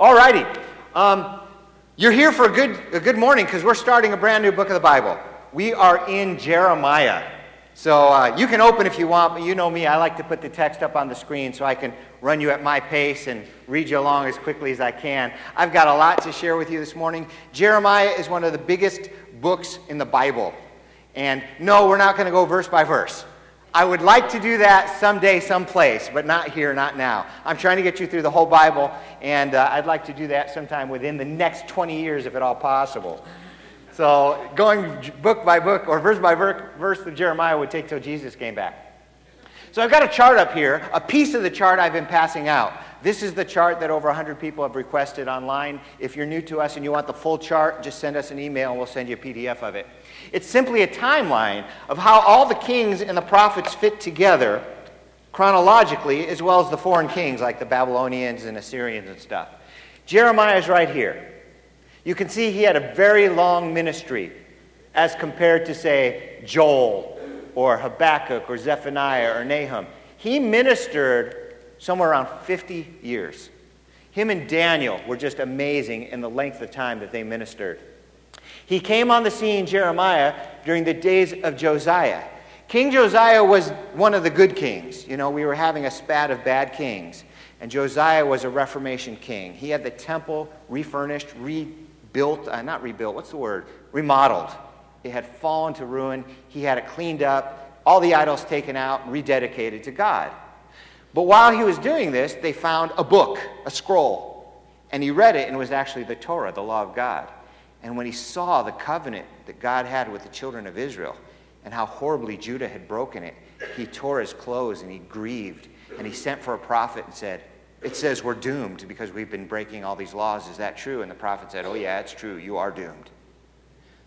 All righty. Um, you're here for a good, a good morning because we're starting a brand new book of the Bible. We are in Jeremiah. So uh, you can open if you want, but you know me, I like to put the text up on the screen so I can run you at my pace and read you along as quickly as I can. I've got a lot to share with you this morning. Jeremiah is one of the biggest books in the Bible. And no, we're not going to go verse by verse. I would like to do that someday, someplace, but not here, not now. I'm trying to get you through the whole Bible, and uh, I'd like to do that sometime within the next 20 years, if at all possible. So, going book by book or verse by verse of Jeremiah would take till Jesus came back. So, I've got a chart up here, a piece of the chart I've been passing out. This is the chart that over 100 people have requested online. If you're new to us and you want the full chart, just send us an email and we'll send you a PDF of it. It's simply a timeline of how all the kings and the prophets fit together chronologically, as well as the foreign kings like the Babylonians and Assyrians and stuff. Jeremiah is right here. You can see he had a very long ministry as compared to, say, Joel or Habakkuk or Zephaniah or Nahum. He ministered somewhere around 50 years. Him and Daniel were just amazing in the length of time that they ministered. He came on the scene, Jeremiah, during the days of Josiah. King Josiah was one of the good kings. You know, we were having a spat of bad kings. And Josiah was a Reformation king. He had the temple refurnished, rebuilt, uh, not rebuilt, what's the word? Remodeled. It had fallen to ruin. He had it cleaned up, all the idols taken out, rededicated to God. But while he was doing this, they found a book, a scroll. And he read it, and it was actually the Torah, the law of God. And when he saw the covenant that God had with the children of Israel and how horribly Judah had broken it, he tore his clothes and he grieved. And he sent for a prophet and said, It says we're doomed because we've been breaking all these laws. Is that true? And the prophet said, Oh, yeah, it's true. You are doomed.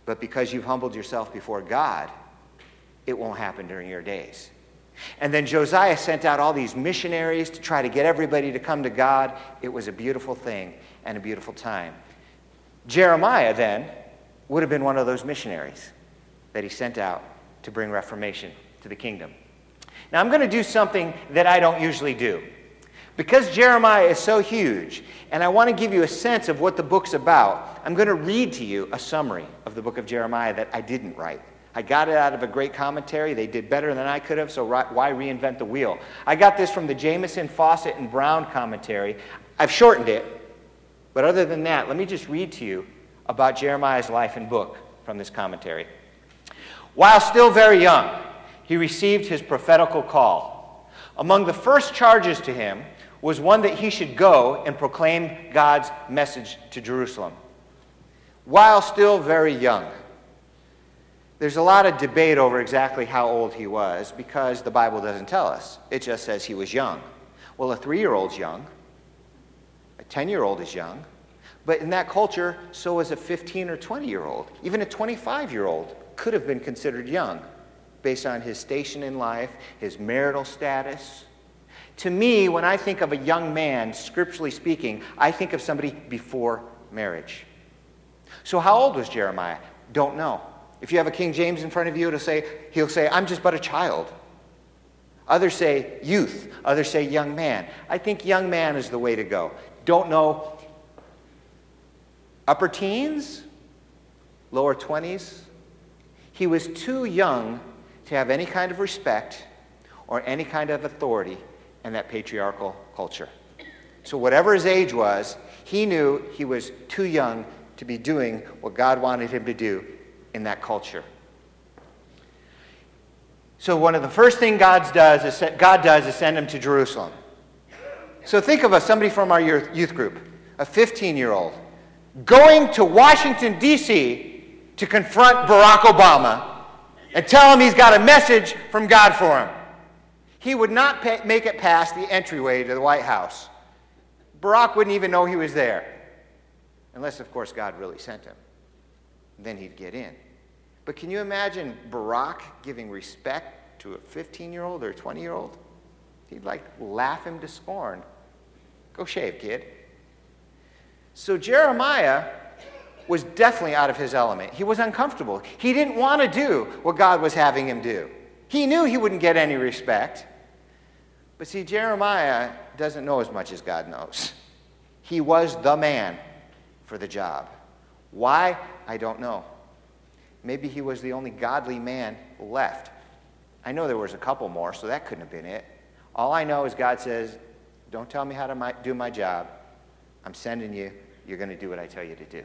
But because you've humbled yourself before God, it won't happen during your days. And then Josiah sent out all these missionaries to try to get everybody to come to God. It was a beautiful thing and a beautiful time. Jeremiah then would have been one of those missionaries that he sent out to bring reformation to the kingdom. Now, I'm going to do something that I don't usually do. Because Jeremiah is so huge, and I want to give you a sense of what the book's about, I'm going to read to you a summary of the book of Jeremiah that I didn't write. I got it out of a great commentary. They did better than I could have, so why reinvent the wheel? I got this from the Jamieson, Fausset, and Brown commentary. I've shortened it, but other than that, let me just read to you about Jeremiah's life and book from this commentary. While still very young, he received his prophetical call. Among the first charges to him was one that he should go and proclaim God's message to Jerusalem. While still very young, there's a lot of debate over exactly how old he was because the Bible doesn't tell us. It just says he was young. Well, a three year old's young. 10 year old is young, but in that culture, so is a 15 or 20 year old. Even a 25 year old could have been considered young based on his station in life, his marital status. To me, when I think of a young man, scripturally speaking, I think of somebody before marriage. So, how old was Jeremiah? Don't know. If you have a King James in front of you, it'll say, he'll say, I'm just but a child. Others say youth. Others say young man. I think young man is the way to go don't know upper teens, lower 20s. He was too young to have any kind of respect or any kind of authority in that patriarchal culture. So, whatever his age was, he knew he was too young to be doing what God wanted him to do in that culture. So, one of the first things God does is, God does is send him to Jerusalem. So think of us, somebody from our youth group, a 15 year old, going to Washington, D.C. to confront Barack Obama and tell him he's got a message from God for him. He would not pay, make it past the entryway to the White House. Barack wouldn't even know he was there. Unless, of course, God really sent him. Then he'd get in. But can you imagine Barack giving respect to a 15 year old or a 20 year old? He'd like laugh him to scorn. Go shave, kid. So Jeremiah was definitely out of his element. He was uncomfortable. He didn't want to do what God was having him do. He knew he wouldn't get any respect. But see, Jeremiah doesn't know as much as God knows. He was the man for the job. Why? I don't know. Maybe he was the only godly man left. I know there was a couple more, so that couldn't have been it. All I know is God says, Don't tell me how to do my job. I'm sending you. You're going to do what I tell you to do.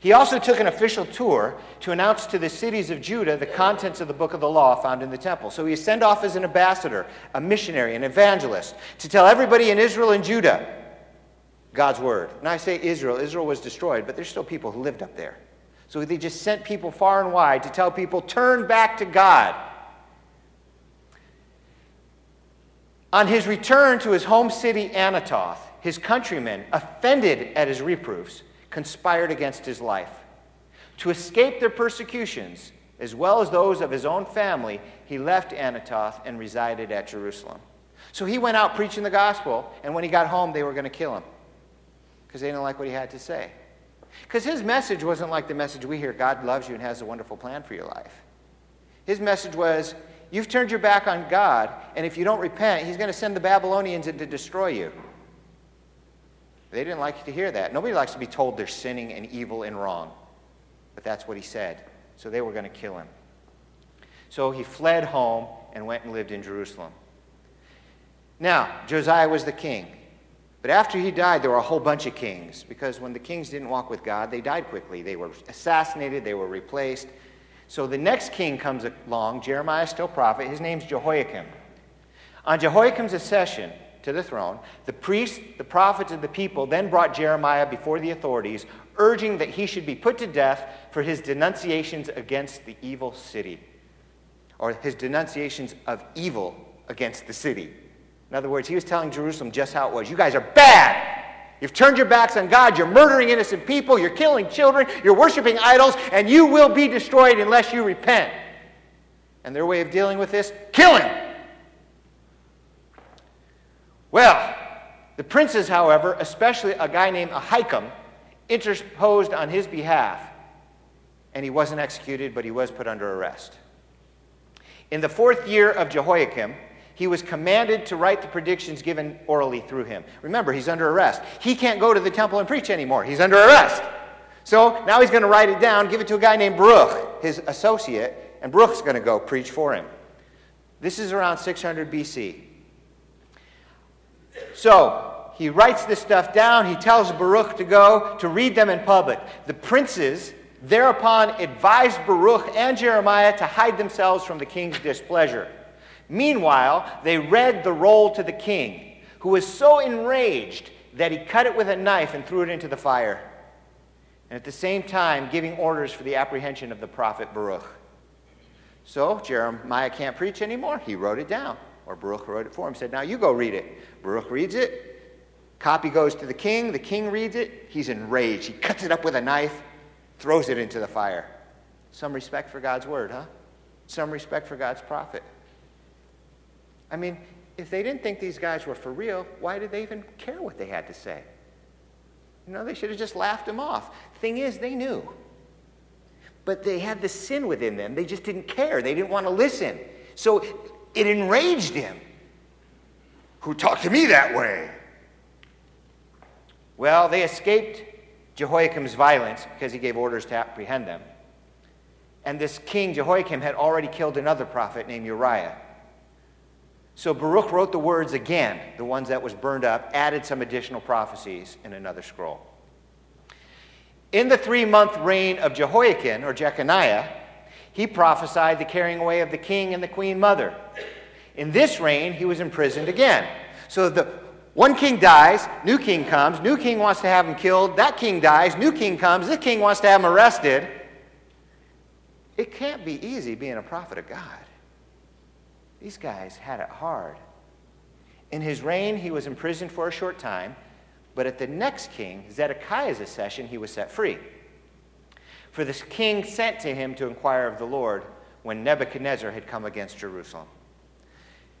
He also took an official tour to announce to the cities of Judah the contents of the book of the law found in the temple. So he sent off as an ambassador, a missionary, an evangelist, to tell everybody in Israel and Judah God's word. And I say Israel, Israel was destroyed, but there's still people who lived up there. So they just sent people far and wide to tell people, turn back to God. On his return to his home city, Anathoth, his countrymen, offended at his reproofs, conspired against his life. To escape their persecutions, as well as those of his own family, he left Anathoth and resided at Jerusalem. So he went out preaching the gospel, and when he got home, they were going to kill him because they didn't like what he had to say. Because his message wasn't like the message we hear God loves you and has a wonderful plan for your life. His message was, You've turned your back on God, and if you don't repent, he's going to send the Babylonians in to destroy you. They didn't like to hear that. Nobody likes to be told they're sinning and evil and wrong. But that's what he said. So they were going to kill him. So he fled home and went and lived in Jerusalem. Now, Josiah was the king. But after he died, there were a whole bunch of kings because when the kings didn't walk with God, they died quickly. They were assassinated, they were replaced. So the next king comes along, Jeremiah still prophet. His name's Jehoiakim. On Jehoiakim's accession, to the throne, the priests, the prophets, and the people then brought Jeremiah before the authorities, urging that he should be put to death for his denunciations against the evil city, or his denunciations of evil against the city. In other words, he was telling Jerusalem just how it was. You guys are bad. You've turned your backs on God. You're murdering innocent people. You're killing children. You're worshiping idols. And you will be destroyed unless you repent. And their way of dealing with this killing. Well, the princes, however, especially a guy named Ahikam, interposed on his behalf, and he wasn't executed, but he was put under arrest. In the fourth year of Jehoiakim, he was commanded to write the predictions given orally through him. Remember, he's under arrest. He can't go to the temple and preach anymore. He's under arrest. So now he's going to write it down, give it to a guy named Baruch, his associate, and Baruch's going to go preach for him. This is around 600 BC. So he writes this stuff down. He tells Baruch to go to read them in public. The princes thereupon advised Baruch and Jeremiah to hide themselves from the king's displeasure. Meanwhile, they read the roll to the king, who was so enraged that he cut it with a knife and threw it into the fire. And at the same time, giving orders for the apprehension of the prophet Baruch. So Jeremiah can't preach anymore. He wrote it down. Or Baruch wrote it for him, said, Now you go read it. Baruch reads it. Copy goes to the king. The king reads it. He's enraged. He cuts it up with a knife, throws it into the fire. Some respect for God's word, huh? Some respect for God's prophet. I mean, if they didn't think these guys were for real, why did they even care what they had to say? You know, they should have just laughed them off. Thing is, they knew. But they had the sin within them. They just didn't care. They didn't want to listen. So it enraged him. Who talked to me that way? Well, they escaped Jehoiakim's violence because he gave orders to apprehend them. And this king, Jehoiakim, had already killed another prophet named Uriah. So Baruch wrote the words again, the ones that was burned up, added some additional prophecies in another scroll. In the three month reign of Jehoiachin, or Jeconiah, he prophesied the carrying away of the king and the queen mother. In this reign, he was imprisoned again. So the one king dies, new king comes, new king wants to have him killed, that king dies, new king comes, this king wants to have him arrested. It can't be easy being a prophet of God. These guys had it hard. In his reign, he was imprisoned for a short time, but at the next king, Zedekiah's accession, he was set free. For the king sent to him to inquire of the Lord when Nebuchadnezzar had come against Jerusalem.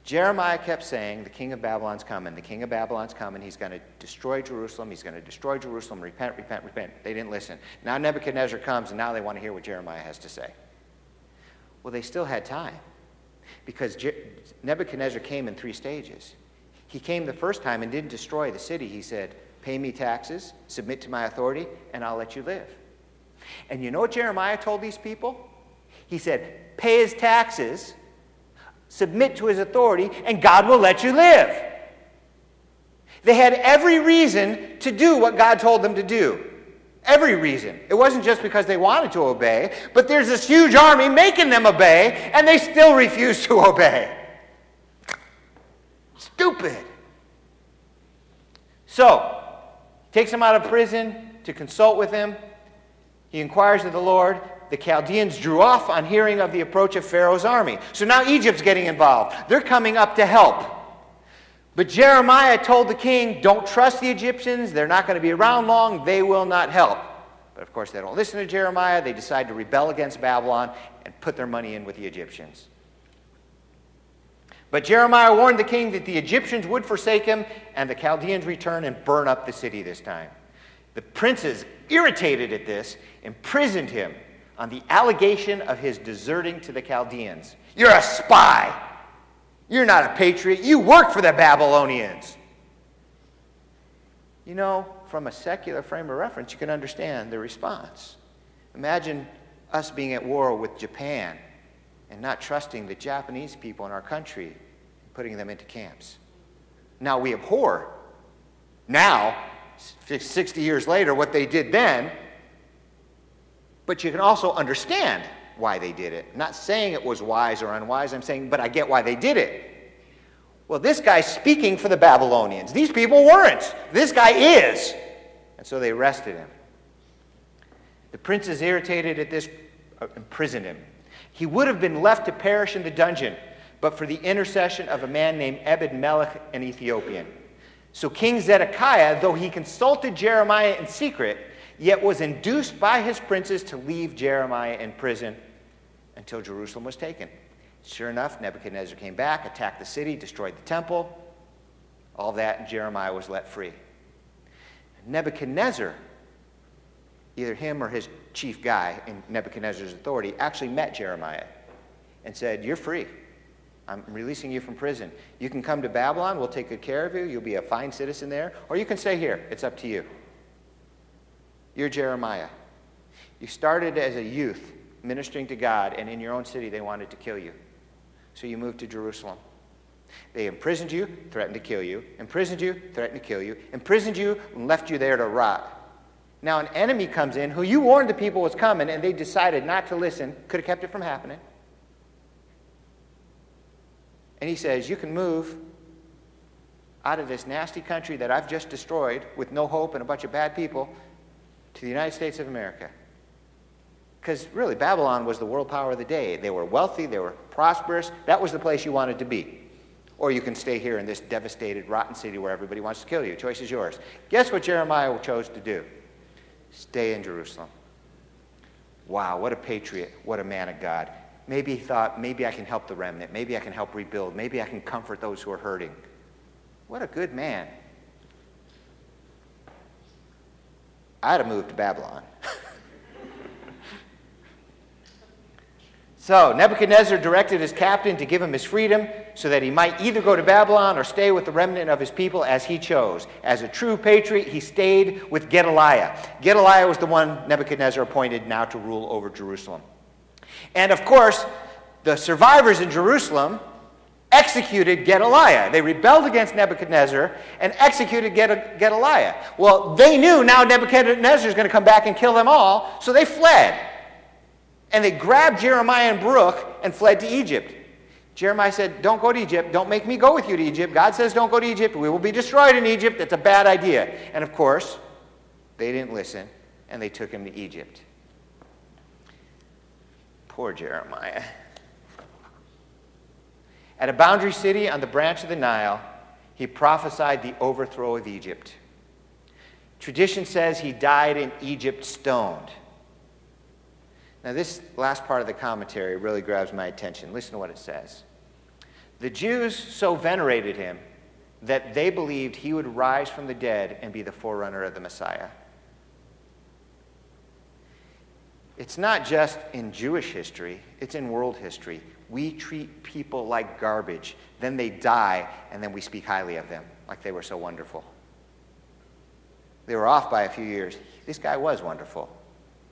Jeremiah kept saying, The king of Babylon's coming, the king of Babylon's coming. He's going to destroy Jerusalem. He's going to destroy Jerusalem. Repent, repent, repent. They didn't listen. Now Nebuchadnezzar comes, and now they want to hear what Jeremiah has to say. Well, they still had time because Je- Nebuchadnezzar came in three stages. He came the first time and didn't destroy the city. He said, Pay me taxes, submit to my authority, and I'll let you live. And you know what Jeremiah told these people? He said, Pay his taxes, submit to his authority, and God will let you live. They had every reason to do what God told them to do. Every reason. It wasn't just because they wanted to obey, but there's this huge army making them obey, and they still refuse to obey. Stupid. So, takes him out of prison to consult with him. He inquires of the Lord. The Chaldeans drew off on hearing of the approach of Pharaoh's army. So now Egypt's getting involved. They're coming up to help. But Jeremiah told the king, Don't trust the Egyptians. They're not going to be around long. They will not help. But of course, they don't listen to Jeremiah. They decide to rebel against Babylon and put their money in with the Egyptians. But Jeremiah warned the king that the Egyptians would forsake him and the Chaldeans return and burn up the city this time. The princes, irritated at this, imprisoned him on the allegation of his deserting to the Chaldeans. You're a spy. You're not a patriot. You work for the Babylonians. You know, from a secular frame of reference, you can understand the response. Imagine us being at war with Japan and not trusting the Japanese people in our country, putting them into camps. Now we abhor, now, 60 years later, what they did then, but you can also understand why they did it. I'm not saying it was wise or unwise, I'm saying, but I get why they did it. Well, this guy's speaking for the Babylonians. These people weren't. This guy is. And so they arrested him. The princes, irritated at this, uh, imprisoned him. He would have been left to perish in the dungeon, but for the intercession of a man named Ebed Melech, an Ethiopian. So King Zedekiah, though he consulted Jeremiah in secret, yet was induced by his princes to leave Jeremiah in prison until Jerusalem was taken. Sure enough, Nebuchadnezzar came back, attacked the city, destroyed the temple. All that, and Jeremiah was let free. Nebuchadnezzar, either him or his chief guy in Nebuchadnezzar's authority, actually met Jeremiah and said, You're free. I'm releasing you from prison. You can come to Babylon. We'll take good care of you. You'll be a fine citizen there. Or you can stay here. It's up to you. You're Jeremiah. You started as a youth ministering to God, and in your own city, they wanted to kill you. So you moved to Jerusalem. They imprisoned you, threatened to kill you, imprisoned you, threatened to kill you, imprisoned you, and left you there to rot. Now, an enemy comes in who you warned the people was coming, and they decided not to listen, could have kept it from happening. And he says, You can move out of this nasty country that I've just destroyed with no hope and a bunch of bad people to the United States of America. Because really, Babylon was the world power of the day. They were wealthy, they were prosperous. That was the place you wanted to be. Or you can stay here in this devastated, rotten city where everybody wants to kill you. Choice is yours. Guess what Jeremiah chose to do? Stay in Jerusalem. Wow, what a patriot. What a man of God. Maybe he thought, maybe I can help the remnant. Maybe I can help rebuild. Maybe I can comfort those who are hurting. What a good man. I'd have moved to Babylon. So Nebuchadnezzar directed his captain to give him his freedom so that he might either go to Babylon or stay with the remnant of his people as he chose. As a true patriot, he stayed with Gedaliah. Gedaliah was the one Nebuchadnezzar appointed now to rule over Jerusalem. And of course, the survivors in Jerusalem executed Gedaliah. They rebelled against Nebuchadnezzar and executed Gedaliah. Well, they knew now Nebuchadnezzar is going to come back and kill them all, so they fled. And they grabbed Jeremiah and Baruch and fled to Egypt. Jeremiah said, Don't go to Egypt. Don't make me go with you to Egypt. God says, Don't go to Egypt. We will be destroyed in Egypt. That's a bad idea. And of course, they didn't listen and they took him to Egypt. Poor Jeremiah. At a boundary city on the branch of the Nile, he prophesied the overthrow of Egypt. Tradition says he died in Egypt stoned. Now, this last part of the commentary really grabs my attention. Listen to what it says. The Jews so venerated him that they believed he would rise from the dead and be the forerunner of the Messiah. It's not just in Jewish history, it's in world history. We treat people like garbage, then they die, and then we speak highly of them like they were so wonderful. they were off by a few years. This guy was wonderful,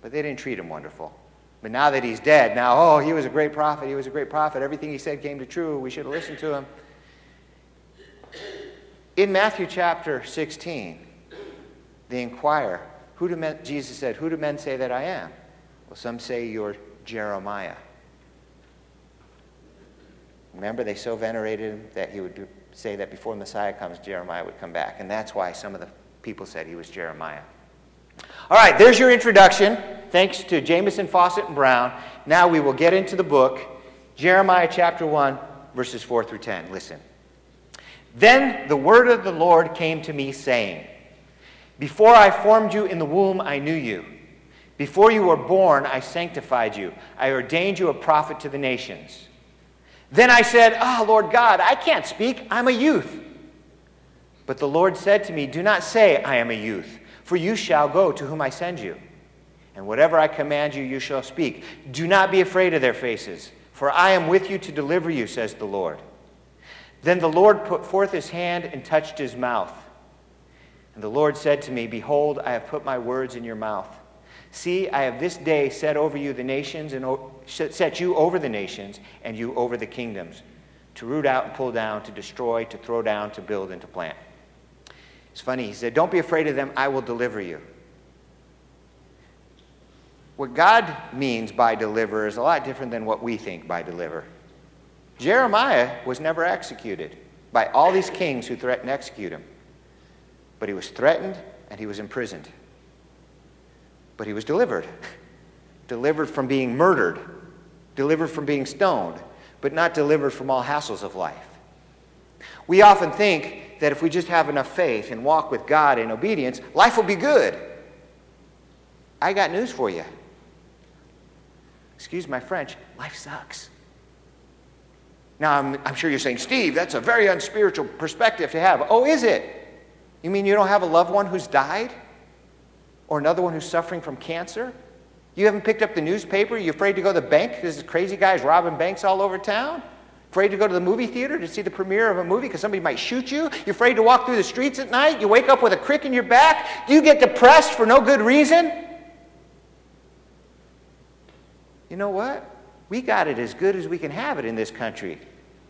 but they didn't treat him wonderful. But now that he's dead, now, oh, he was a great prophet. He was a great prophet. Everything he said came to true. We should have listened to him. In Matthew chapter 16, they inquire, who do men, Jesus said, Who do men say that I am? Well, some say you're Jeremiah. Remember, they so venerated him that he would say that before Messiah comes, Jeremiah would come back. And that's why some of the people said he was Jeremiah. All right, there's your introduction. Thanks to Jamieson, Fausset, and Brown. Now we will get into the book, Jeremiah chapter 1, verses 4 through 10. Listen. Then the word of the Lord came to me, saying, Before I formed you in the womb, I knew you. Before you were born, I sanctified you. I ordained you a prophet to the nations. Then I said, Ah, oh, Lord God, I can't speak. I'm a youth. But the Lord said to me, Do not say, I am a youth, for you shall go to whom I send you. And whatever I command you, you shall speak. Do not be afraid of their faces, for I am with you to deliver you, says the Lord. Then the Lord put forth his hand and touched his mouth. And the Lord said to me, Behold, I have put my words in your mouth. See, I have this day set over you the nations and set you over the nations and you over the kingdoms, to root out and pull down, to destroy, to throw down, to build, and to plant. It's funny. He said, Don't be afraid of them. I will deliver you. What God means by deliver is a lot different than what we think by deliver. Jeremiah was never executed by all these kings who threatened to execute him. But he was threatened and he was imprisoned. But he was delivered. delivered from being murdered, delivered from being stoned, but not delivered from all hassles of life. We often think that if we just have enough faith and walk with God in obedience, life will be good. I got news for you. Excuse my French, life sucks. Now, I'm, I'm sure you're saying, Steve, that's a very unspiritual perspective to have. Oh, is it? You mean you don't have a loved one who's died? Or another one who's suffering from cancer? You haven't picked up the newspaper? You're afraid to go to the bank because there's crazy guys robbing banks all over town? Afraid to go to the movie theater to see the premiere of a movie because somebody might shoot you? You're afraid to walk through the streets at night? You wake up with a crick in your back? Do you get depressed for no good reason? You know what? We got it as good as we can have it in this country.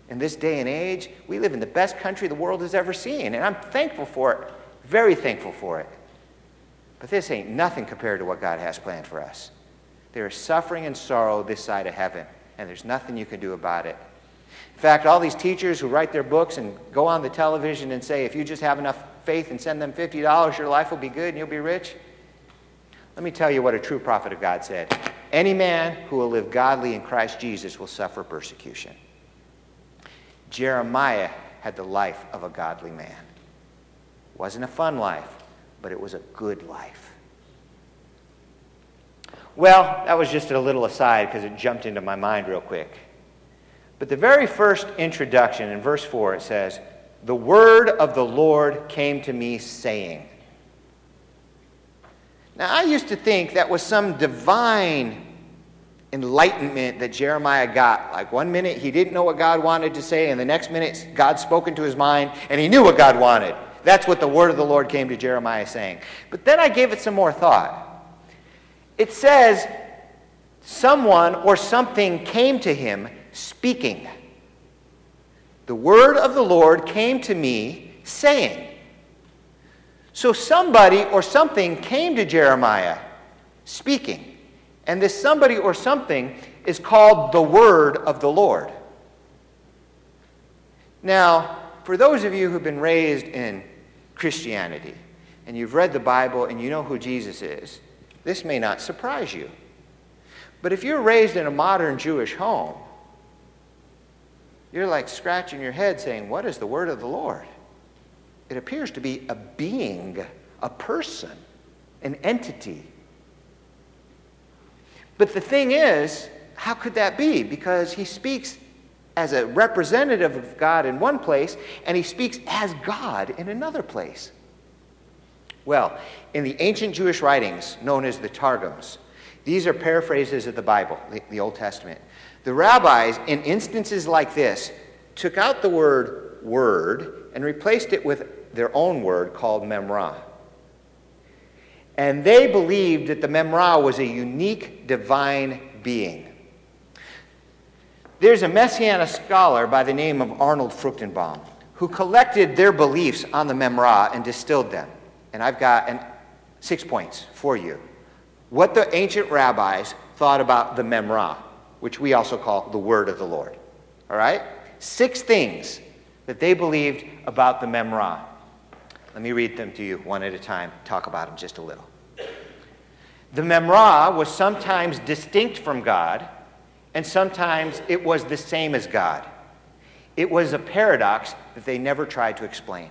In this day and age, we live in the best country the world has ever seen, and I'm thankful for it, very thankful for it. But this ain't nothing compared to what God has planned for us. There is suffering and sorrow this side of heaven, and there's nothing you can do about it. In fact, all these teachers who write their books and go on the television and say, if you just have enough faith and send them $50, your life will be good and you'll be rich. Let me tell you what a true prophet of God said. Any man who will live godly in Christ Jesus will suffer persecution. Jeremiah had the life of a godly man. It wasn't a fun life, but it was a good life. Well, that was just a little aside because it jumped into my mind real quick. But the very first introduction in verse 4, it says, The word of the Lord came to me saying. Now, I used to think that was some divine enlightenment that Jeremiah got. Like one minute he didn't know what God wanted to say, and the next minute God spoke into his mind and he knew what God wanted. That's what the word of the Lord came to Jeremiah saying. But then I gave it some more thought. It says, someone or something came to him speaking. The word of the Lord came to me saying. So somebody or something came to Jeremiah speaking. And this somebody or something is called the word of the Lord. Now, for those of you who've been raised in Christianity and you've read the Bible and you know who Jesus is, this may not surprise you. But if you're raised in a modern Jewish home, you're like scratching your head saying, What is the word of the Lord? It appears to be a being, a person, an entity. But the thing is, how could that be? Because he speaks as a representative of God in one place, and he speaks as God in another place. Well, in the ancient Jewish writings known as the Targums, these are paraphrases of the Bible, the, Old Testament. The rabbis, in instances like this, took out the word word and replaced it with their own word called memra. And they believed that the Memra was a unique divine being. There's a Messianic scholar by the name of Arnold Fruchtenbaum who collected their beliefs on the Memra and distilled them. And I've got an, six points for you. What the ancient rabbis thought about the Memra, which we also call the Word of the Lord. All right? Six things that they believed about the Memra. Let me read them to you one at a time, talk about them just a little. The Memra was sometimes distinct from God, and sometimes it was the same as God. It was a paradox that they never tried to explain.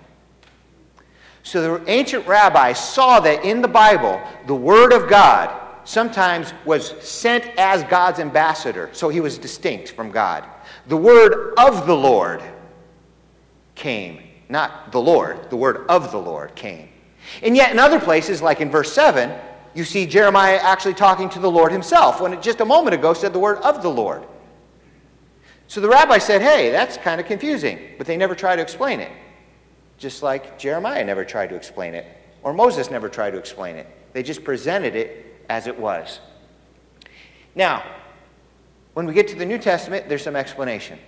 So the ancient rabbis saw that in the Bible, the Word of God sometimes was sent as God's ambassador, so he was distinct from God. The Word of the Lord came, not the Lord, the Word of the Lord came. And yet, in other places, like in verse 7, you see Jeremiah actually talking to the Lord himself, when it just a moment ago said the word of the Lord. So the rabbi said, hey, that's kind of confusing, but they never try to explain it. Just like Jeremiah never tried to explain it, or Moses never tried to explain it. They just presented it as it was. Now, when we get to the New Testament, there's some explanation.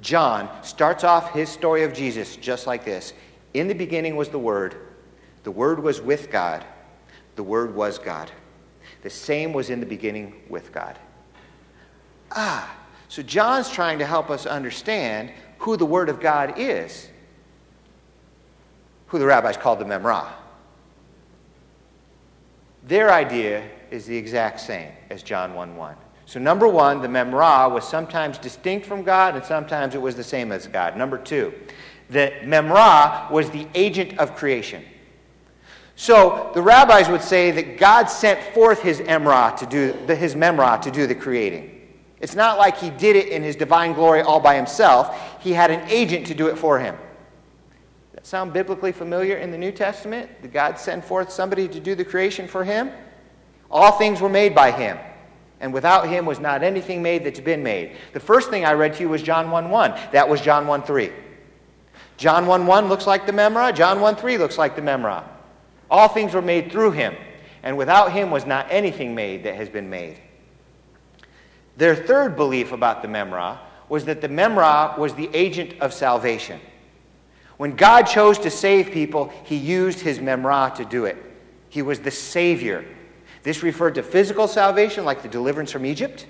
John starts off his story of Jesus just like this In the beginning was the Word, the Word was with God the Word was God. The same was in the beginning with God. Ah, so John's trying to help us understand who the Word of God is, who the rabbis called the Memra. Their idea is the exact same as John 1 1. So, number one, the Memra was sometimes distinct from God and sometimes it was the same as God. Number two, the Memra was the agent of creation. So the rabbis would say that God sent forth his emra to do his memra to do the creating. It's not like he did it in his divine glory all by himself. He had an agent to do it for him. That sound biblically familiar in the New Testament? Did God send forth somebody to do the creation for him? All things were made by him. And without him was not anything made that's been made. The first thing I read to you was John 1 1. That was John 1 3. John 1 1 looks like the Memra. John 1 3 looks like the Memra. All things were made through him, and without him was not anything made that has been made. Their third belief about the Memra was that the Memra was the agent of salvation. When God chose to save people, he used his Memra to do it. He was the Savior. This referred to physical salvation, like the deliverance from Egypt,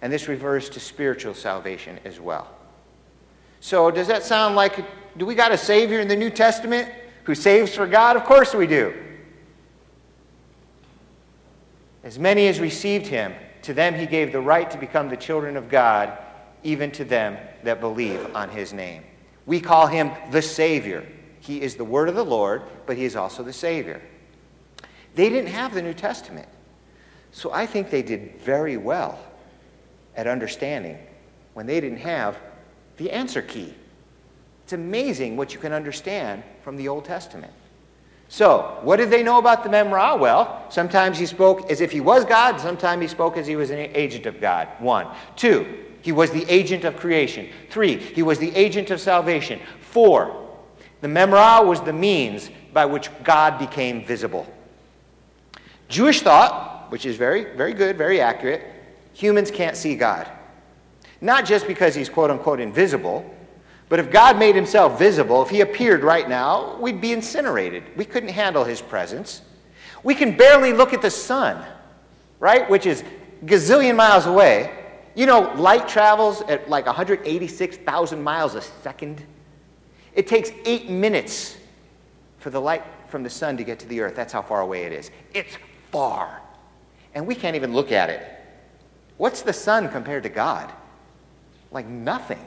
and this refers to spiritual salvation as well. So, does that sound like do we got a Savior in the New Testament? who saves for God? Of course we do. As many as received him, to them he gave the right to become the children of God, even to them that believe on his name. We call him the Savior. He is the word of the Lord, but he is also the Savior. They didn't have the New Testament. So I think they did very well at understanding when they didn't have the answer key. It's amazing what you can understand from the Old Testament. So, what did they know about the Memra? Well, sometimes he spoke as if he was God, sometimes he spoke as he was an agent of God. One. Two, he was the agent of creation. Three, he was the agent of salvation. Four, the Memra was the means by which God became visible. Jewish thought, which is very, very good, very accurate, humans can't see God. Not just because he's quote unquote invisible, but if God made himself visible, if he appeared right now, we'd be incinerated. We couldn't handle his presence. We can barely look at the sun, right? Which is gazillion miles away. You know, light travels at like 186,000 miles a second. It takes eight minutes for the light from the sun to get to the earth. That's how far away it is. It's far. And we can't even look at it. What's the sun compared to God? Like nothing.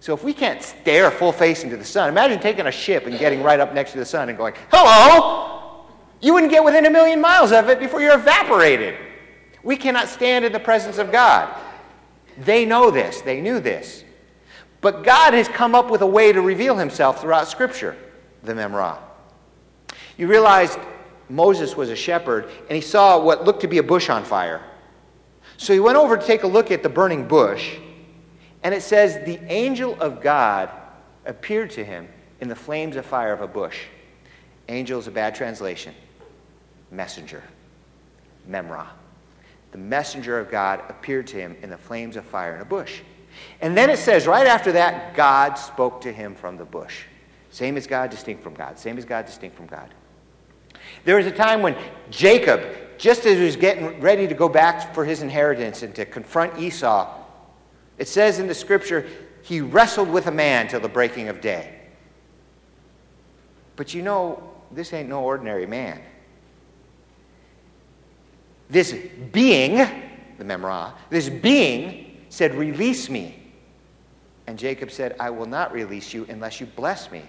So if we can't stare full face into the sun, imagine taking a ship and getting right up next to the sun and going, hello! You wouldn't get within a million miles of it before you're evaporated. We cannot stand in the presence of God. They know this, they knew this. But God has come up with a way to reveal himself throughout Scripture, the Memra. You realize Moses was a shepherd and he saw what looked to be a bush on fire. So he went over to take a look at the burning bush and it says, the angel of God appeared to him in the flames of fire of a bush. Angel is a bad translation. messenger, Memra. The messenger of God appeared to him in the flames of fire in a bush. And then it says, right after that, God spoke to him from the bush. Same as God, distinct from God. Same as God, distinct from God. There was a time when Jacob, just as he was getting ready to go back for his inheritance and to confront Esau, it says in the scripture, he wrestled with a man till the breaking of day. But you know, this ain't no ordinary man. This being, the Memra, this being said, Release me. And Jacob said, I will not release you unless you bless me.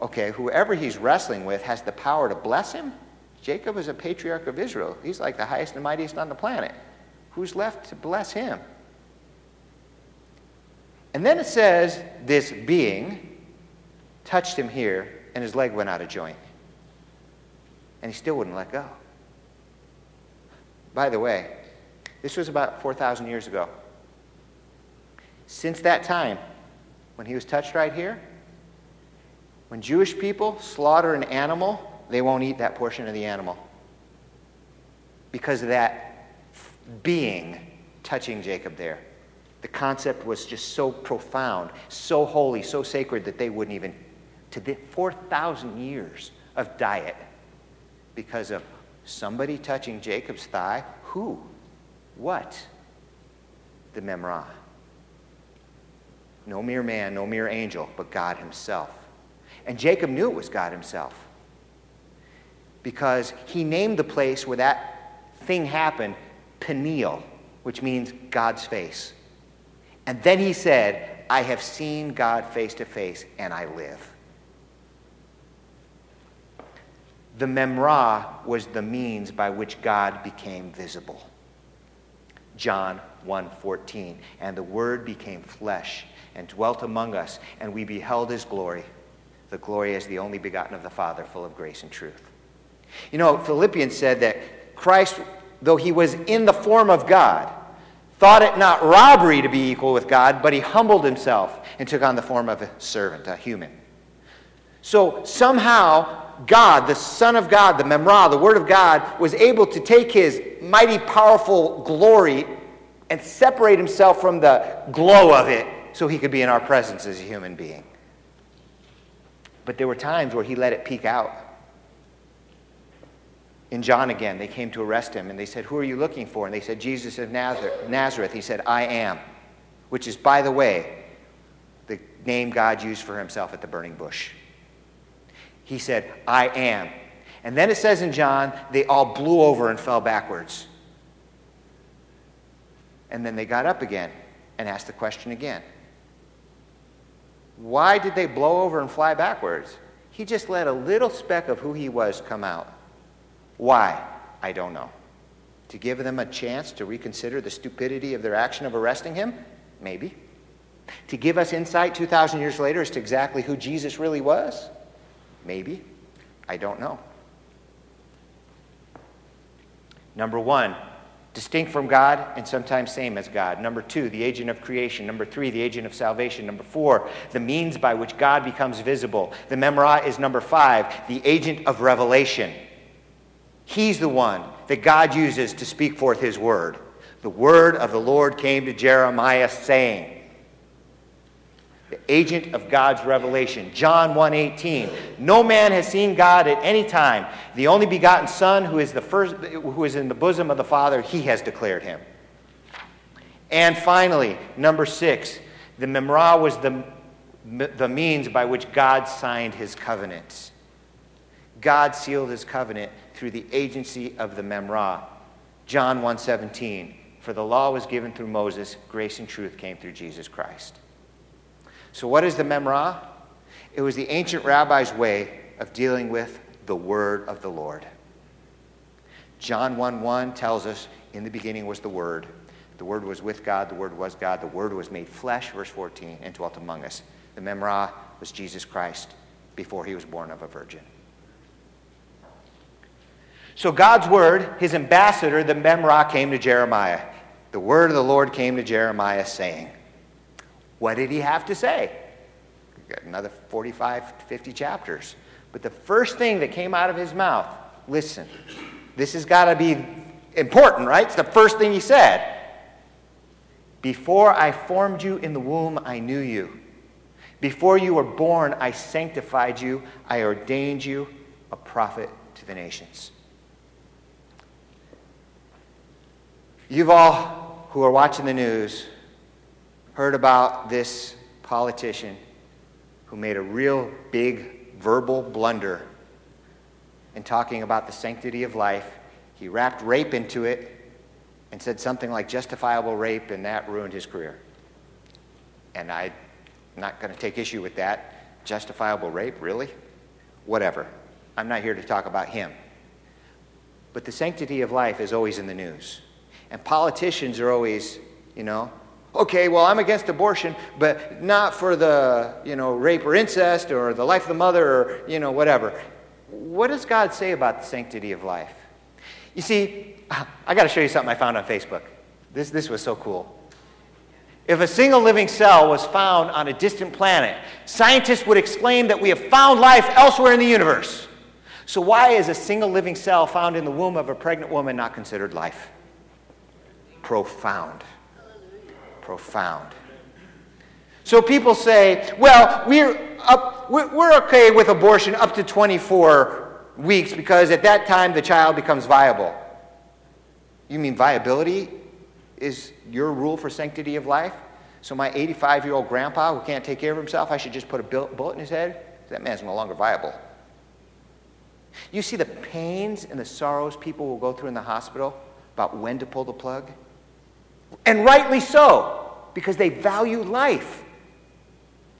Okay, whoever he's wrestling with has the power to bless him. Jacob is a patriarch of Israel. He's like the highest and mightiest on the planet. Who's left to bless him? And then it says, This being touched him here, and his leg went out of joint. And he still wouldn't let go. By the way, this was about 4,000 years ago. Since that time, when he was touched right here, when Jewish people slaughter an animal, they won't eat that portion of the animal because of that being touching Jacob there. The concept was just so profound, so holy, so sacred that they wouldn't even, to the 4,000 years of diet because of somebody touching Jacob's thigh. Who? What? The Memra. No mere man, no mere angel, but God Himself. And Jacob knew it was God Himself because he named the place where that thing happened Peniel, which means God's face. And then he said, I have seen God face to face and I live. The Memra was the means by which God became visible. John 1:14 and the word became flesh and dwelt among us and we beheld his glory the glory as the only begotten of the father full of grace and truth you know philippians said that christ though he was in the form of god thought it not robbery to be equal with god but he humbled himself and took on the form of a servant a human so somehow God, the Son of God, the Memra, the Word of God, was able to take his mighty, powerful glory and separate himself from the glow of it so he could be in our presence as a human being. But there were times where he let it peek out. In John again, they came to arrest him and they said, Who are you looking for? And they said, Jesus of Nazareth. He said, I am, which is, by the way, the name God used for himself at the burning bush. He said, I am. And then it says in John, they all blew over and fell backwards. And then they got up again and asked the question again. Why did they blow over and fly backwards? He just let a little speck of who he was come out. Why? I don't know. To give them a chance to reconsider the stupidity of their action of arresting him? Maybe. To give us insight 2,000 years later as to exactly who Jesus really was? Maybe. I don't know. Number one, distinct from God and sometimes same as God. Number two, the agent of creation. Number three, the agent of salvation. Number four, the means by which God becomes visible. The Memra is number five, the agent of revelation. He's the one that God uses to speak forth his word. The word of the Lord came to Jeremiah saying, the agent of God's revelation. John 1:18. No man has seen God at any time. The only begotten Son who is the first who is in the bosom of the Father, he has declared him. And finally, number 6, the Memra was the the means by which God signed his covenants. God sealed his covenant through the agency of the Memra. John 1:17. For the law was given through Moses, grace and truth came through Jesus Christ. So, what is the Memra? It was the ancient rabbi's way of dealing with the word of the Lord. John 1 1 tells us, In the beginning was the Word. The Word was with God, the Word was God, the Word was made flesh, verse 14, and dwelt among us. The Memra was Jesus Christ before he was born of a virgin. So God's word, his ambassador, the Memra, came to Jeremiah. The word of the Lord came to Jeremiah, saying, what did he have to say? Got another 45, 50 chapters. But the first thing that came out of his mouth listen, This has got to be important, right? It's the first thing he said. Before I formed you in the womb, I knew you. Before you were born, I sanctified you. I ordained you a prophet to the nations. You've all, who are watching the news, heard about this politician who made a real big verbal blunder in talking about the sanctity of life. He wrapped rape into it and said something like justifiable rape, and that ruined his career. And I'm not going to take issue with that. Justifiable rape, really? Whatever. I'm not here to talk about him. But the sanctity of life is always in the news. And politicians are always, you know, okay, well, I'm against abortion, but not for the, you know, rape or incest or the life of the mother or, you know, whatever. What does God say about the sanctity of life? You see, I got to show you something I found on Facebook. This, this was so cool. If a single living cell was found on a distant planet, scientists would exclaim that we have found life elsewhere in the universe. So, why is a single living cell found in the womb of a pregnant woman not considered life? Profound. Profound. So, people say, well, we're, up, we're okay with abortion up to 24 weeks because at that time the child becomes viable. You mean viability is your rule for sanctity of life? So my 85 year old grandpa who can't take care of himself, I should just put a bullet in his head? That man's no longer viable. You see the pains and the sorrows people will go through in the hospital about when to pull the plug? And rightly so, because they value life.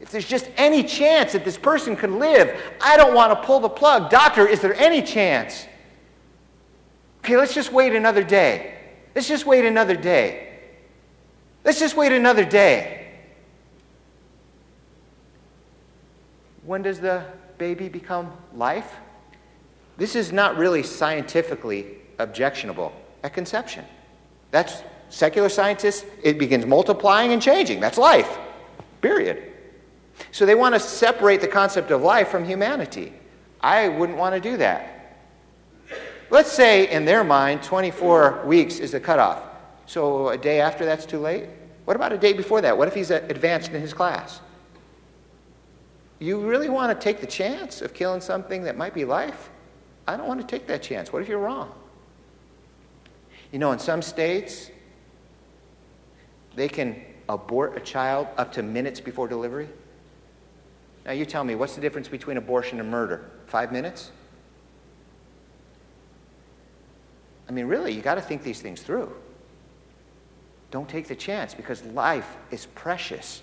If there's just any chance that this person can live, I don't want to pull the plug. Doctor, is there any chance? Okay, let's just wait another day. Let's just wait another day. Let's just wait another day. When does the baby become life? This is not really scientifically objectionable at conception. That's secular scientists, it begins multiplying and changing. That's life, period. So they want to separate the concept of life from humanity. I wouldn't want to do that. Let's say in their mind 24 weeks is the cutoff. So a day after that's too late? What about a day before that? What if he's uh, advanced in his class? You really want to take the chance of killing something that might be life? I don't want to take that chance. What if you're wrong? You know, in some states, they can abort a child up to minutes before delivery. Now, you tell me, what's the difference between abortion and murder? Five minutes? I mean, really, you got to think these things through. Don't take the chance because life is precious.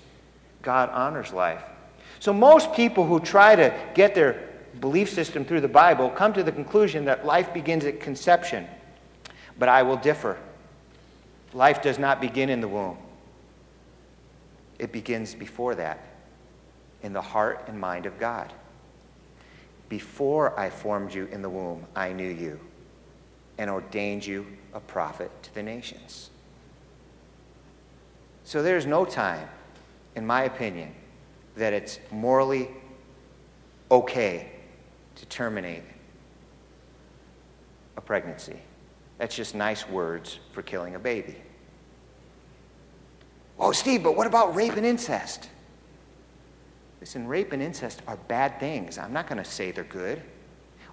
God honors life. So, most people who try to get their belief system through the Bible come to the conclusion that life begins at conception. But I will differ. Life does not begin in the womb, it begins before that, in the heart and mind of God. Before I formed you in the womb, I knew you and ordained you a prophet to the nations. So there's no time, in my opinion, that it's morally okay to terminate a pregnancy. That's just nice words for killing a baby. Oh, Steve, but what about rape and incest? Listen, rape and incest are bad things. I'm not going to say they're good.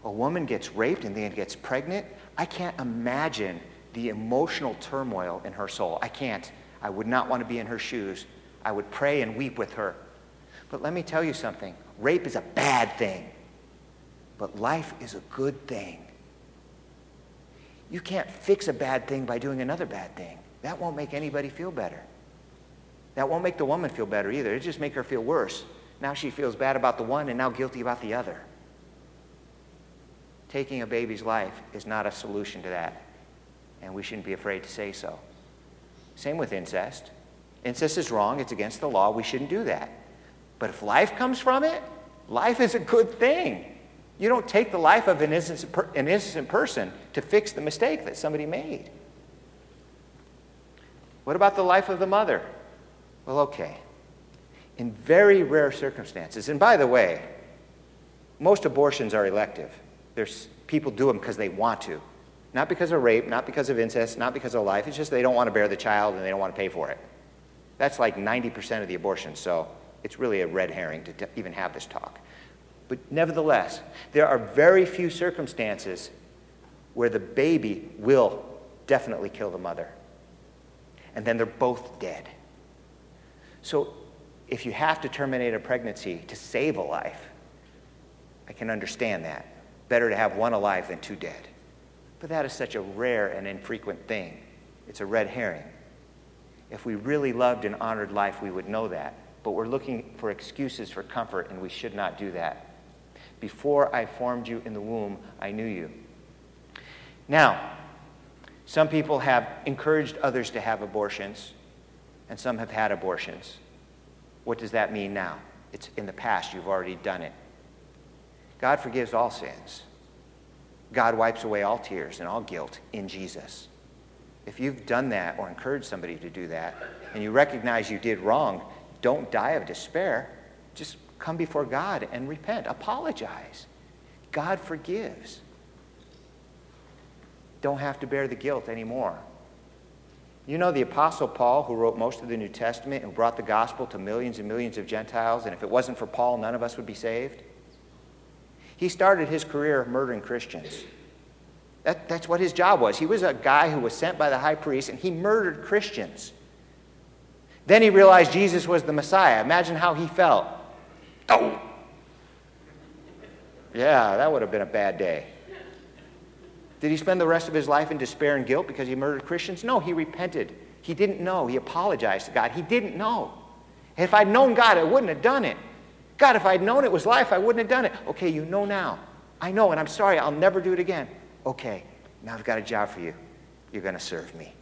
A woman gets raped and then gets pregnant. I can't imagine the emotional turmoil in her soul. I can't. I would not want to be in her shoes. I would pray and weep with her. But let me tell you something rape is a bad thing, but life is a good thing. You can't fix a bad thing by doing another bad thing. That won't make anybody feel better. That won't make the woman feel better either. It just make her feel worse. Now she feels bad about the one and now guilty about the other taking a baby's life is not a solution to that. And we shouldn't be afraid to say so. Same with incest. Incest is wrong, it's against the law, we shouldn't do that. But if life comes from it, life is a good thing. You don't take the life of an innocent, an innocent person to fix the mistake that somebody made. What about the life of the mother? Well, okay. In very rare circumstances, and by the way, most abortions are elective. There's, people do them because they want to, Not because of rape, not because of incest, not because of life. It's just they don't want to bear the child and they don't want to pay for it. That's like 90% of the abortions, so it's really a red herring to t- even have this talk. But nevertheless, there are very few circumstances where the baby will definitely kill the mother. And then they're both dead. So if you have to terminate a pregnancy to save a life, I can understand that. Better to have one alive than two dead. But that is such a rare and infrequent thing. It's a red herring. If we really loved and honored life, we would know that. But we're looking for excuses for comfort, and we should not do that. Before I formed you in the womb, I knew you. Now, some people have encouraged others to have abortions, and some have had abortions. What does that mean now? It's in the past, you've already done it. God forgives all sins. God wipes away all tears and all guilt in Jesus. If you've done that or encouraged somebody to do that, and you recognize you did wrong, don't die of despair. Just come before God and repent. Apologize. God forgives. Don't have to bear the guilt anymore. You know the Apostle Paul, who wrote most of the New Testament and brought the gospel to millions and millions of Gentiles, and if it wasn't for Paul, none of us would be saved? He started his career murdering Christians. That, that's what his job was. He was a guy who was sent by the high priest, and he murdered Christians. Then he realized Jesus was the Messiah. Imagine how he felt. Oh! Yeah, that would have been a bad day. Did he spend the rest of his life in despair and guilt because he murdered Christians? No, he repented. He didn't know. He apologized to God. He didn't know. If I'd known God, I wouldn't have done it. God, if I'd known it was life, I wouldn't have done it. Okay, you know now. I know, and I'm sorry, I'll never do it again. Okay, now I've got a job for you. You're going to serve me.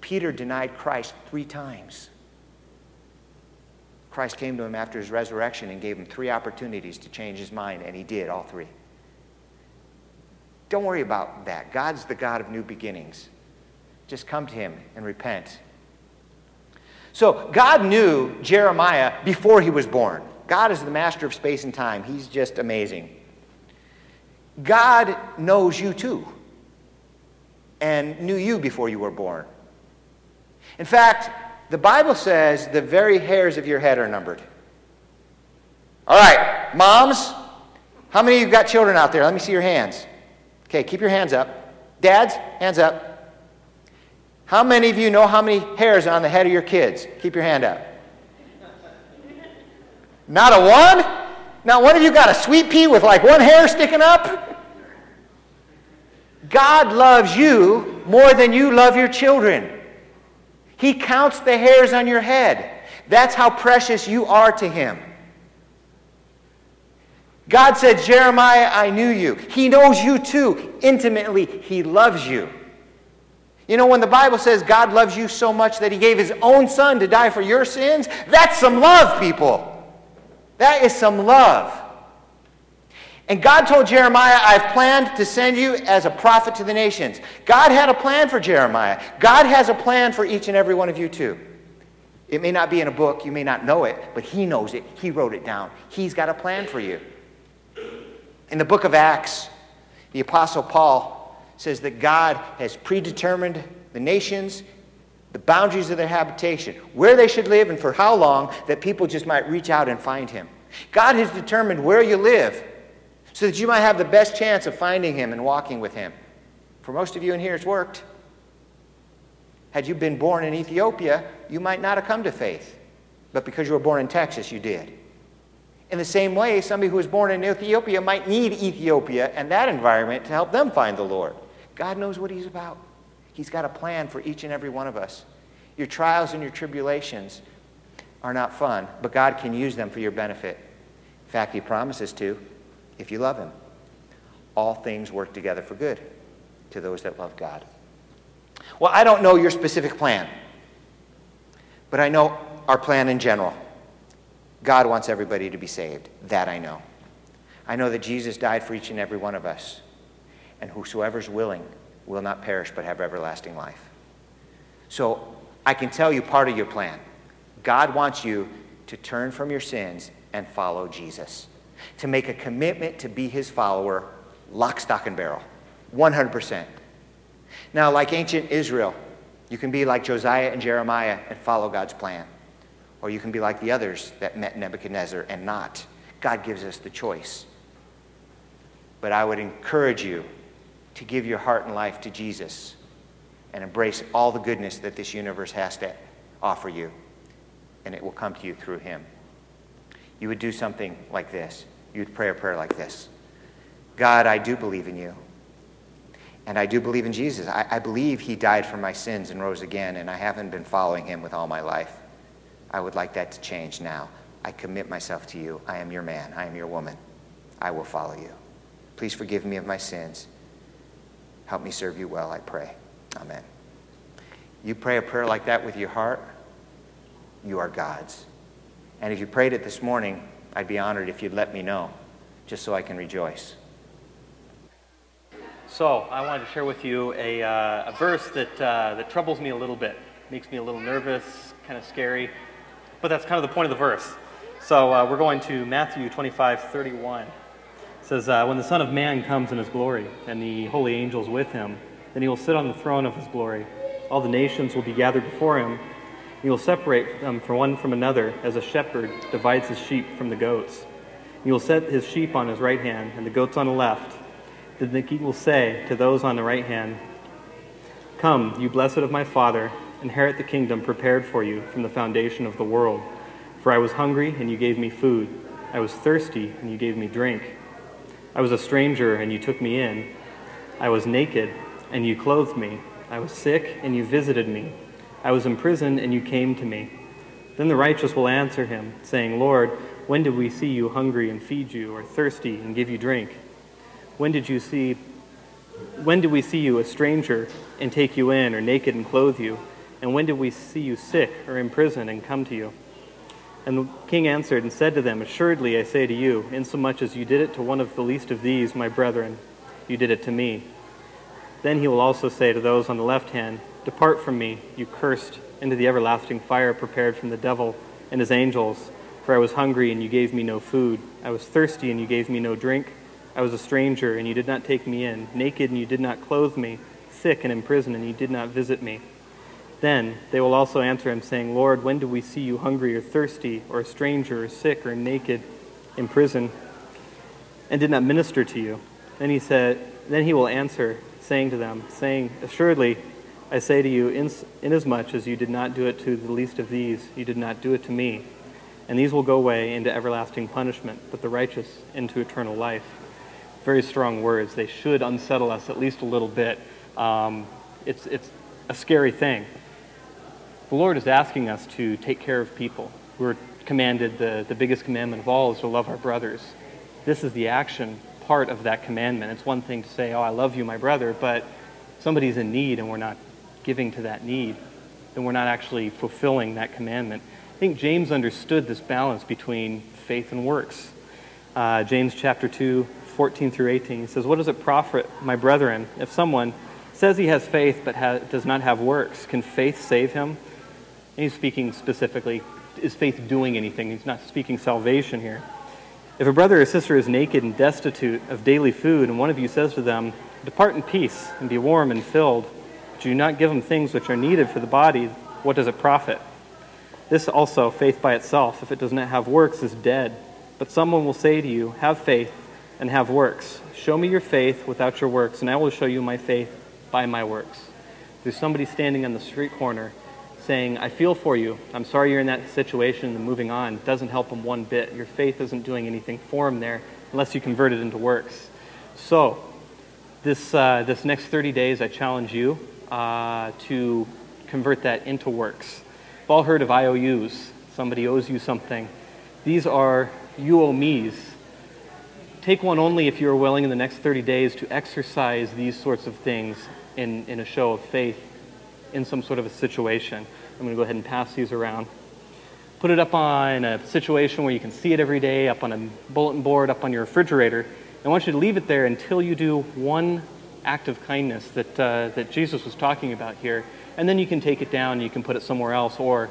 Peter denied Christ three times. Christ came to him after his resurrection and gave him three opportunities to change his mind, and he did all three. Don't worry about that. God's the God of new beginnings. Just come to him and repent so God knew Jeremiah before he was born. God is the master of space and time. He's just amazing. God knows you too and knew you before you were born. In fact, the Bible says the very hairs of your head are numbered. All right, moms, how many of you got children out there? Let me see your hands. Okay, keep your hands up. Dads, hands up. How many of you know how many hairs are on the head of your kids? Keep your hand up. Not a one? Not one of you got a sweet pea with like one hair sticking up? God loves you more than you love your children. He counts the hairs on your head. That's how precious you are to Him. God said, Jeremiah, I knew you. He knows you too. Intimately, He loves you. You know, when the Bible says God loves you so much that he gave his own son to die for your sins, that's some love, people. That is some love. And God told Jeremiah, I've planned to send you as a prophet to the nations. God had a plan for Jeremiah. God has a plan for each and every one of you, too. It may not be in a book, you may not know it, but He knows it. He wrote it down. He's got a plan for you. In the book of Acts, the Apostle Paul says that God has predetermined the nations, the boundaries of their habitation, where they should live, and for how long, that people just might reach out and find Him. God has determined where you live so that you might have the best chance of finding Him and walking with Him. For most of you in here, it's worked. Had you been born in Ethiopia, you might not have come to faith. But because you were born in Texas, you did. In the same way, somebody who was born in Ethiopia might need Ethiopia and that environment to help them find the Lord. God knows what He's about. He's got a plan for each and every one of us. Your trials and your tribulations are not fun, but God can use them for your benefit. In fact, He promises to if you love Him. All things work together for good to those that love God. Well, I don't know your specific plan, but I know our plan in general. God wants everybody to be saved. That I know. I know that Jesus died for each and every one of us and whosoever is willing will not perish but have everlasting life. So I can tell you part of your plan. God wants you to turn from your sins and follow Jesus, to make a commitment to be his follower, lock, stock, and barrel. 100%. Now, like ancient Israel, you can be like Josiah and Jeremiah and follow God's plan. Or you can be like the others that met Nebuchadnezzar and not. God gives us the choice. But I would encourage you to give your heart and life to Jesus and embrace all the goodness that this universe has to offer you, and it will come to you through Him. You would do something like this. You would pray a prayer like this God, I do believe in you. And I do believe in Jesus. I, I believe He died for my sins and rose again, and I haven't been following Him with all my life. I would like that to change now. I commit myself to you. I am your man. I am your woman. I will follow you. Please forgive me of my sins. Help me serve you well, I pray. Amen. You pray a prayer like that with your heart, you are God's. And if you prayed it this morning, I'd be honored if you'd let me know, just so I can rejoice. So, I wanted to share with you a, uh, a verse that, uh, that troubles me a little bit, makes me a little nervous, kind of scary, but that's kind of the point of the verse. So, uh, we're going to Matthew 25 31. It says, uh, When the Son of Man comes in his glory, and the holy angels with him, then he will sit on the throne of his glory. All the nations will be gathered before him. He will separate them from one from another, as a shepherd divides his sheep from the goats. You will set his sheep on his right hand, and the goats on the left. Then the king will say to those on the right hand, Come, you blessed of my Father, inherit the kingdom prepared for you from the foundation of the world. For I was hungry, and you gave me food. I was thirsty, and you gave me drink. I was a stranger, and you took me in. I was naked, and you clothed me. I was sick, and you visited me. I was in prison, and you came to me. Then the righteous will answer him, saying, Lord, when did we see you hungry and feed you, or thirsty and give you drink? When did you see when did we see you a stranger and take you in, or naked and clothe you? And when did we see you sick or in prison and come to you? And the king answered and said to them, Assuredly I say to you, insomuch as you did it to one of the least of these, my brethren, you did it to me. Then he will also say to those on the left hand, Depart from me, you cursed, into the everlasting fire prepared from the devil and his angels. For I was hungry, and you gave me no food. I was thirsty, and you gave me no drink. I was a stranger, and you did not take me in, naked, and you did not clothe me, sick and in prison, and you did not visit me. Then they will also answer him, saying, Lord, when do we see you hungry or thirsty, or a stranger, or sick, or naked, in prison, and did not minister to you? Then he said, Then he will answer, saying to them, saying, Assuredly, I say to you, inasmuch as you did not do it to the least of these, you did not do it to me. And these will go away into everlasting punishment, but the righteous into eternal life very strong words. They should unsettle us at least a little bit. Um, it's, it's a scary thing. The Lord is asking us to take care of people. We're commanded, the, the biggest commandment of all is to love our brothers. This is the action part of that commandment. It's one thing to say, Oh, I love you, my brother, but somebody's in need and we're not giving to that need, then we're not actually fulfilling that commandment. I think James understood this balance between faith and works. Uh, James chapter 2, 14 through 18. He says, What does it profit, my brethren, if someone says he has faith but does not have works? Can faith save him? And he's speaking specifically, is faith doing anything? He's not speaking salvation here. If a brother or sister is naked and destitute of daily food, and one of you says to them, Depart in peace and be warm and filled, do not give them things which are needed for the body, what does it profit? This also, faith by itself, if it does not have works, is dead. But someone will say to you, Have faith and have works. Show me your faith without your works, and I will show you my faith by my works. There's somebody standing on the street corner saying, I feel for you. I'm sorry you're in that situation and moving on. It doesn't help them one bit. Your faith isn't doing anything for them there unless you convert it into works. So, this, uh, this next 30 days, I challenge you uh, to convert that into works. We've all heard of IOUs. Somebody owes you something. These are you owe me's take one only if you're willing in the next 30 days to exercise these sorts of things in, in a show of faith in some sort of a situation. I'm going to go ahead and pass these around. Put it up on a situation where you can see it every day, up on a bulletin board, up on your refrigerator. I want you to leave it there until you do one act of kindness that, uh, that Jesus was talking about here. And then you can take it down you can put it somewhere else, or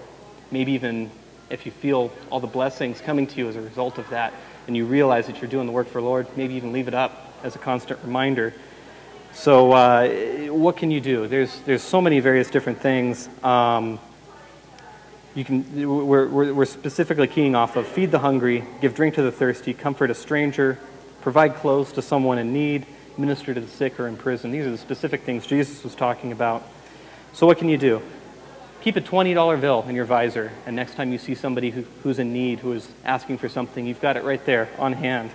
maybe even if you feel all the blessings coming to you as a result of that, and you realize that you're doing the work for the Lord, maybe even leave it up as a constant reminder. So, uh, what can you do? There's, there's so many various different things. Um, you can, we're, we're, we're specifically keying off of feed the hungry, give drink to the thirsty, comfort a stranger, provide clothes to someone in need, minister to the sick or in prison. These are the specific things Jesus was talking about. So, what can you do? Keep a $20 bill in your visor, and next time you see somebody who, who's in need, who is asking for something, you've got it right there on hand.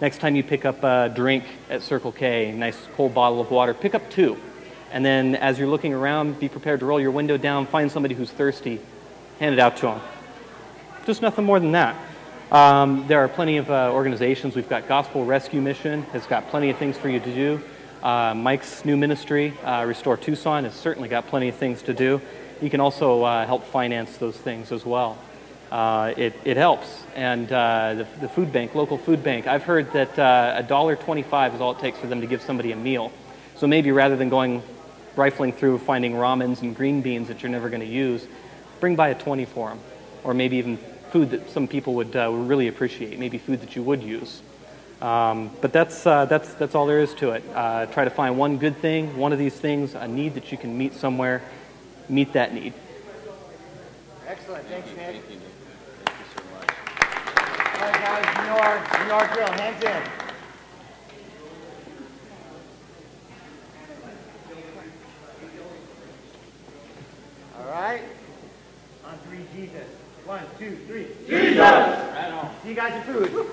Next time you pick up a drink at Circle K, a nice cold bottle of water, pick up two. And then as you're looking around, be prepared to roll your window down, find somebody who's thirsty, hand it out to them. Just nothing more than that. Um, there are plenty of uh, organizations. We've got Gospel Rescue Mission, has got plenty of things for you to do. Uh, Mike's new ministry, uh, Restore Tucson, has certainly got plenty of things to do. You can also uh, help finance those things as well. Uh, it, it helps. And uh, the, the, food bank, local food bank, I've heard that dollar twenty-five is all it takes for them to give somebody a meal. So maybe rather than going rifling through finding ramens and green beans that you're never going to use, bring by a 20 for them. Or maybe even food that some people would, uh, really appreciate, maybe food that you would use. Um, but that's, uh, that's, that's all there is to it. Uh, try to find one good thing, one of these things, a need that you can meet somewhere, meet that need. Excellent. Thanks, Nick. Thank you. Thank you so much. All right, guys, you know our, you know our drill. Hands in. All right. On three, Jesus. One, two, three. Jesus! Right on. See you guys in food.